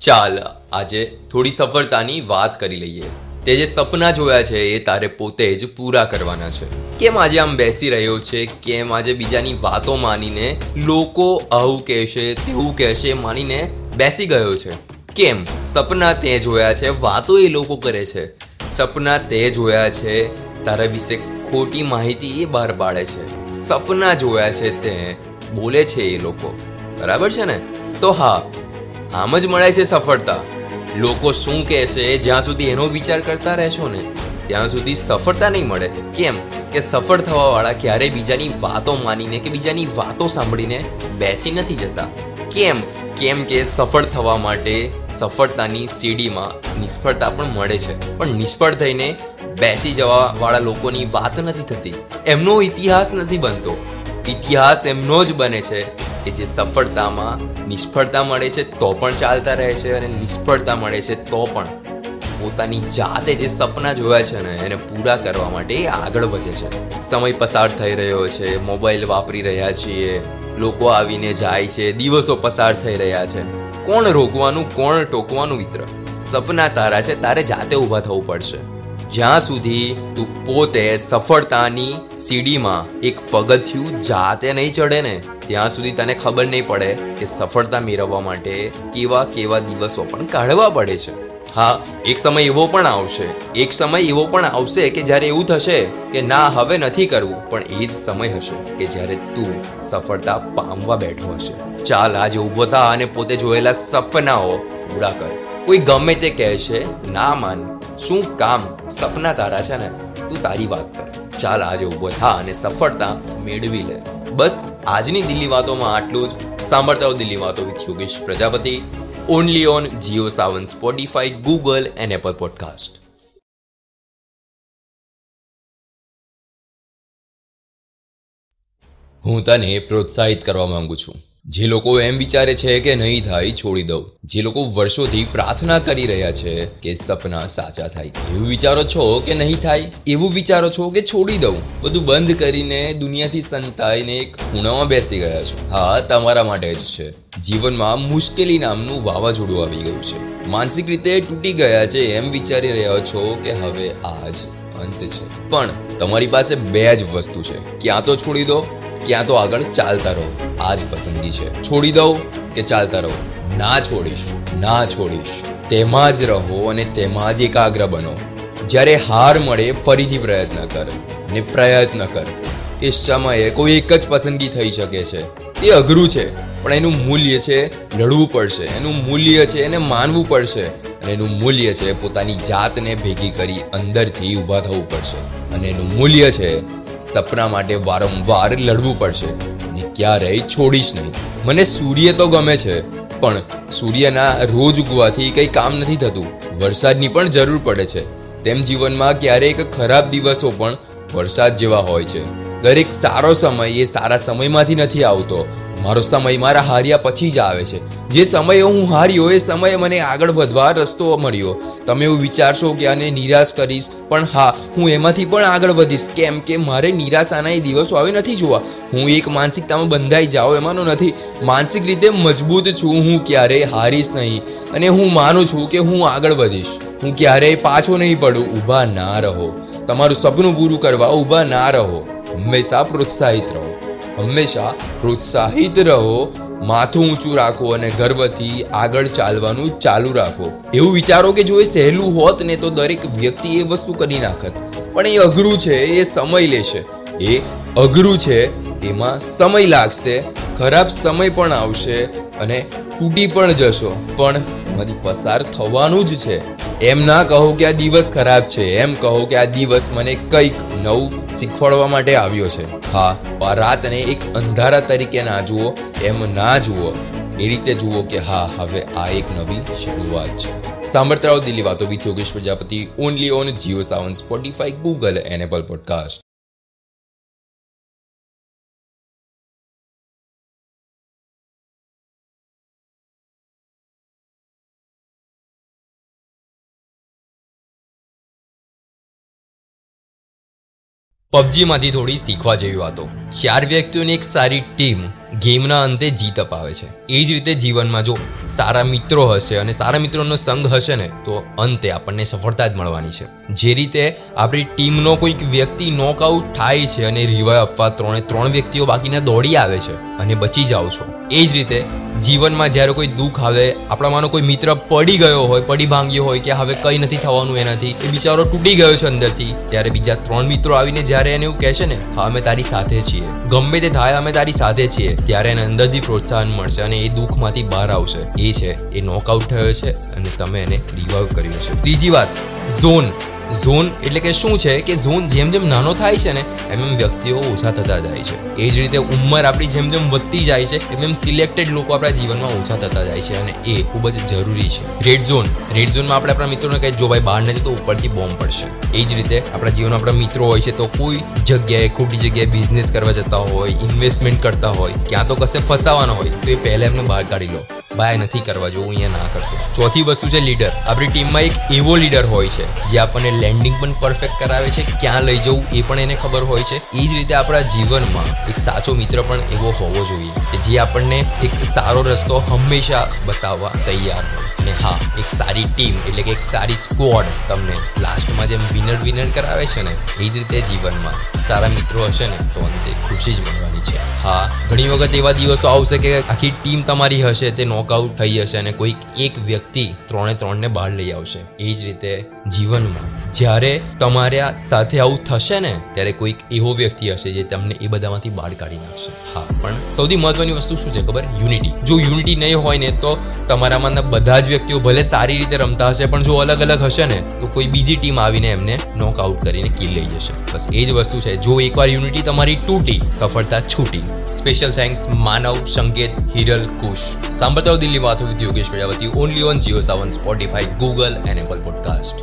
ચાલ, આજે થોડી સફળતાની વાત કરી લઈએ. તે જે સપના જોયા છે, એ તારે પોતે જ પૂરા કરવાના છે. કેમ આજે આમ બેસી રહ્યો છે? કેમ આજે બીજાની વાતો માનીને લોકો આવું કહેશે, તેવું કહેશે, માનીને બેસી ગયો છે? કેમ? સપના તે જોયા છે, વાતો એ લોકો કરે છે. સપના તે જોયા છે, તારા વિશે ખોટી માહિતી એ બહાર પાડે છે. સપના જોયા છે તે બોલે છે એ લોકો. બરાબર છે ને? તો હા આમ જ મળે છે સફળતા. લોકો શું કહેશે, જ્યાં સુધી એનો વિચાર કરતા રહેશો ને, ત્યાં સુધી સફળતા નહીં મળે. કેમ કે સફળ થવાવાળા ક્યારેય બીજાની વાતો માનીને કે બીજાની વાતો સાંભળીને બેસી નથી જતા. કેમ? કેમ કે સફળ થવા માટે સફળતાની સીડીમાં નિષ્ફળતા પણ મળે છે. પણ નિષ્ફળ થઈને બેસી જવા વાળા લોકોની વાત નથી થતી. એમનો ઇતિહાસ નથી બનતો. ઇતિહાસ એમનો જ બને છે. કે જે સફળતામાં નિષ્ફળતા મળે છે, તો પણ ચાલતા રહે છે અને નિષ્ફળતા મળે છે, તો પણ. પોતાની જાતે જે સપના જોયા છે ને, એને પૂરા કરવા માટે આગળ વધે છે. સમય પસાર થઈ રહ્યો છે, મોબાઈલ વાપરી રહ્યા છીએ, લોકો આવીને જાય છે, દિવસો પસાર થઈ રહ્યા છે. કોણ રોકવાનું, કોણ ટોકવાનું મિત્ર? સપના તારા છે, તારે જાતે ઊભા થવું પડશે. જ્યાં સુધી તું પોતે સફળતાની સીડીમાં એક પગથિયું જાતે નહીં ચડે ને, ત્યાં સુધી તને ખબર નહીં પડે કે સફળતા મેળવવા માટે કેવા કેવા દિવસો પણ કાઢવા પડે છે. હા, એક સમય એવો પણ આવશે, એક સમય એવો પણ આવશે કે જ્યારે એવું થશે કે ના, હવે નથી કરવું, પણ એ જ સમય હશે કે જ્યારે તું સફળતા પામવા બેઠો હશે. ચાલ, આજે ઊભો થા અને પોતે જોયેલા સપનાઓ પૂરા કર. કોઈ ગમે તે કહે છે ના માન શું કામ? સપના તારા છે ને? તું તારી વાત કર. ચાલ આજે ઊભો થા અને સફળતા મેળવી લે. બસ, આજની દિલ્હી વાતોમાં આટલું જ. સાંભળતા દિલ્હી વાતો with Yogesh Prajapati. Only on Jio Saavn Spotify Google and Apple podcast હું તને પ્રોત્સાહિત કરવા માંગુ છું. જે લોકો એમ વિચારે છે કે નહીં થાય, છોડી દઉં. જે લોકો વર્ષોથી પ્રાર્થના કરી રહ્યા છે કે સપના સાચા થાય. એવું વિચારો છો કે નહીં થાય? એવું વિચારો છો કે છોડી દઉં? બધું બંધ કરીને દુનિયાથી સંતાઈને એક ખૂણામાં બેસી ગયા છો. હા, તમારા માટે જ છે. જીવનમાં મુશ્કેલી નામનું વાવાઝોડું આવી ગયું છે. માનસિક રીતે તૂટી ગયા છે એમ વિચારી રહ્યા છો કે હવે આજ અંત છે. પણ તમારી પાસે બે જ વસ્તુ છે. ક્યાં તો છોડી દો ક્યાં તો આગળ ચાલતા રહો. આ જ પસંદગી છે. છોડી દઉં કે ચાલતા રહો? ના છોડીશ ના છોડીશ. તેમાં જ રહો અને તેમાં જ એકાગ્ર બનો. જ્યારે હાર મળે, ફરીથી પ્રયત્ન કર ને પ્રયત્ન કર. એ સમયે કોઈ એક જ પસંદગી થઈ શકે છે. એ અઘરું છે, પણ એનું મૂલ્ય છે લડવું પડશે. એનું મૂલ્ય છે, એને માનવું પડશે. અને એનું મૂલ્ય છે, પોતાની જાતને ભેગી કરી અંદરથી ઊભા થવું પડશે. અને એનું મૂલ્ય છે સપના માટે વારંવાર લડવું પડશે. ને ક્યારેય છોડીશ નહીં. મને સૂર્ય તો ગમે છે, પણ સૂર્યના રોજ ઉગવાથી કંઈ કામ નથી થતું. વરસાદની પણ જરૂર પડે છે. તેમ જીવનમાં ક્યારેક ખરાબ દિવસો પણ વરસાદ જેવા હોય છે. દરેક સારો સમય એ સારા સમયમાંથી નથી આવતો. મારો સમય મારા હાર્યા પછી જ આવે છે. જે સમયે હું હાર્યો એ સમયે મને આગળ વધવા રસ્તો મળ્યો. તમે એવું વિચારશો કે આને નિરાશ કરીશ, પણ હા, હું એમાંથી પણ આગળ વધીશ. કેમ કે મારે નિરાશાના એ દિવસો આવે નથી જોવા. હું એક માનસિકતામાં બંધાઈ જાઉં એમાંનો નથી. માનસિક રીતે મજબૂત છું હું ક્યારેય હારીશ નહીં. અને હું માનું છું કે હું આગળ વધીશ. હું ક્યારેય પાછો નહીં પડું. ઊભા ના રહો. તમારું સપનું પૂરું કરવા ઊભા ના રહો. હંમેશા પ્રોત્સાહિત રહો. હંમેશા પ્રોત્સાહિત રહો, માથું ઊંચું રાખો અને ગર્વથી આગળ ચાલવાનું ચાલુ રાખો. એવું વિચારો કે જો એ સહેલું હોત ને તો દરેક વ્યક્તિ એ વસ્તુ કરી નાખત. પણ એ અઘરું છે, એ સમય લેશે. એ અઘરું છે, એમાં સમય લાગશે, ખરાબ સમય પણ આવશે અને તૂટી પણ જશો. પણ એમાંથી પસાર થવાનું જ છે. એમ ના કહો કે આ દિવસ ખરાબ છે, એમ કહો કે આ દિવસ મને કંઈક નવું શીખવાડવા માટે આવ્યો છે. હા રાતને એક અંધારા તરીકે ના જુઓ, એમ ના જુઓ. એ રીતે જુઓ કે હા, હવે આ એક નવી શરૂઆત છે. સાંભળતા રહો દિલ્હી વાતો with Yogesh Prajapati only on Jio Saavn Spotify Google enable podcast પબજીમાંથી થોડી શીખવા જેવી વાતો. ચાર વ્યક્તિઓની એક સારી ટીમ ગેમના અંતે જીત અપાવે છે. એ જ રીતે જીવનમાં જો સારા મિત્રો હશે અને સારા મિત્રોનો સંગ હશે ને, તો અંતે આપણને સફળતા જ મળવાની છે. જે રીતે આપણી ટીમનો કોઈક વ્યક્તિ નોકઆઉટ થાય છે અને રિવાય આપવા ત્રણે ત્રણ વ્યક્તિઓ બાકીના દોડી આવે છે અને બચી જાઓ છો. એ જ રીતે જીવનમાં જ્યારે કોઈ દુઃખ આવે, આપણામાંનો કોઈ મિત્ર પડી ગયો હોય, પડી ભાંગ્યો હોય કે હવે કંઈ નથી થવાનું એનાથી, એ બિચારો તૂટી ગયો છે અંદરથી, ત્યારે બીજા ત્રણ મિત્રો આવીને જ્યારે એને એવું કહેશે ને, હા, અમે તારી સાથે છીએ. ગમે તે થાય, અમે તારી સાથે છીએ, ત્યારે એને અંદરથી પ્રોત્સાહન મળશે અને એ દુઃખમાંથી બહાર આવશે. એ છે, એ નોકઆઉટ થયો છે અને તમે એને રિવાઈવ કર્યો છે. ત્રીજી વાત ઝોન ઝોન એટલે કે શું છે કે ઝોન જેમ જેમ નાનો થાય છે ને, એમ એમ વ્યક્તિઓ ઓછા થતા જાય છે. એ જ રીતે ઉંમર આપણી જેમ જેમ વધતી જાય છે એમ એમ સિલેક્ટેડ લોકો આપણા જીવનમાં ઓછા થતા જાય છે અને એ ખૂબ જ જરૂરી છે. રેડ ઝોન રેડ ઝોનમાં આપણે આપણા મિત્રોને કહે જો ભાઈ બહાર નથી તો ઉપરથી બોમ્બ પડશે. એ જ રીતે આપણા જીવનમાં આપણા મિત્રો હોય છે, તો કોઈ જગ્યાએ, ખોટી જગ્યાએ બિઝનેસ કરવા જતા હોય ઇન્વેસ્ટમેન્ટ કરતા હોય, ક્યાં તો કશે ફસાવાના હોય, તો એ પહેલાં એમને બહાર કાઢી લો. ભાઈ નથી કરવા, જો હું અહીંયા ના કરતો. ચોથી વસ્તુ છે લીડર. આપણી ટીમમાં એક એવો લીડર હોય છે, જે આપણને લેન્ડિંગ પણ પરફેક્ટ કરાવે છે, ક્યાં લઈ જવું એ પણ એને ખબર હોય છે. એ જ રીતે આપણા જીવનમાં એક સાચો મિત્ર પણ એવો હોવો જોઈએ, કે જે આપણને એક સારો રસ્તો હંમેશા બતાવવા તૈયાર હોય. અને હા, એક સારી ટીમ એટલે કે એક સારી સ્કોડ તમને લાસ્ટમાં જેમ વિનર વિનર કરાવે છે ને, એ જ રીતે જીવનમાં. સારા મિત્રો હશે ને, તો અંતે ખુશી જ મળવાની છે. હા, ઘણી વખત એવા દિવસો આવશે કે આખી ટીમ તમારી હશે, તે નોકઆઉટ થઈ હશે અને કોઈક એક વ્યક્તિ ત્રણે ત્રણને બહાર લઈ આવશે. એ જ રીતે જીવનમાં જ્યારે તમારા સાથે આવું થશે ને, ત્યારે કોઈક એવો વ્યક્તિ હશે જે તમને એ બધામાંથી બહાર કાઢી નાખશે. હા, પણ સૌથી મહત્વની વસ્તુ શું છે ખબર? યુનિટી. જો યુનિટી નહીં હોય ને, તો તમારામાંના બધા જ વ્યક્તિઓ ભલે સારી રીતે રમતા હશે, પણ જો અલગ અલગ હશે ને, તો કોઈ બીજી ટીમ આવીને એમને નોકઆઉટ કરીને કિલ લઈ જશે. બસ એ જ વસ્તુ છે. જો એકવાર યુનિટી તમારી તૂટી, સફળતા છૂટી. સ્પેશિયલ થેન્ક્સ માનવ સંકેત હિરલ કુશ. સાંભળતા દિલ્હી વાતો with Yogesh Prajapati only on Jio Saavn Spotify Google and Apple podcast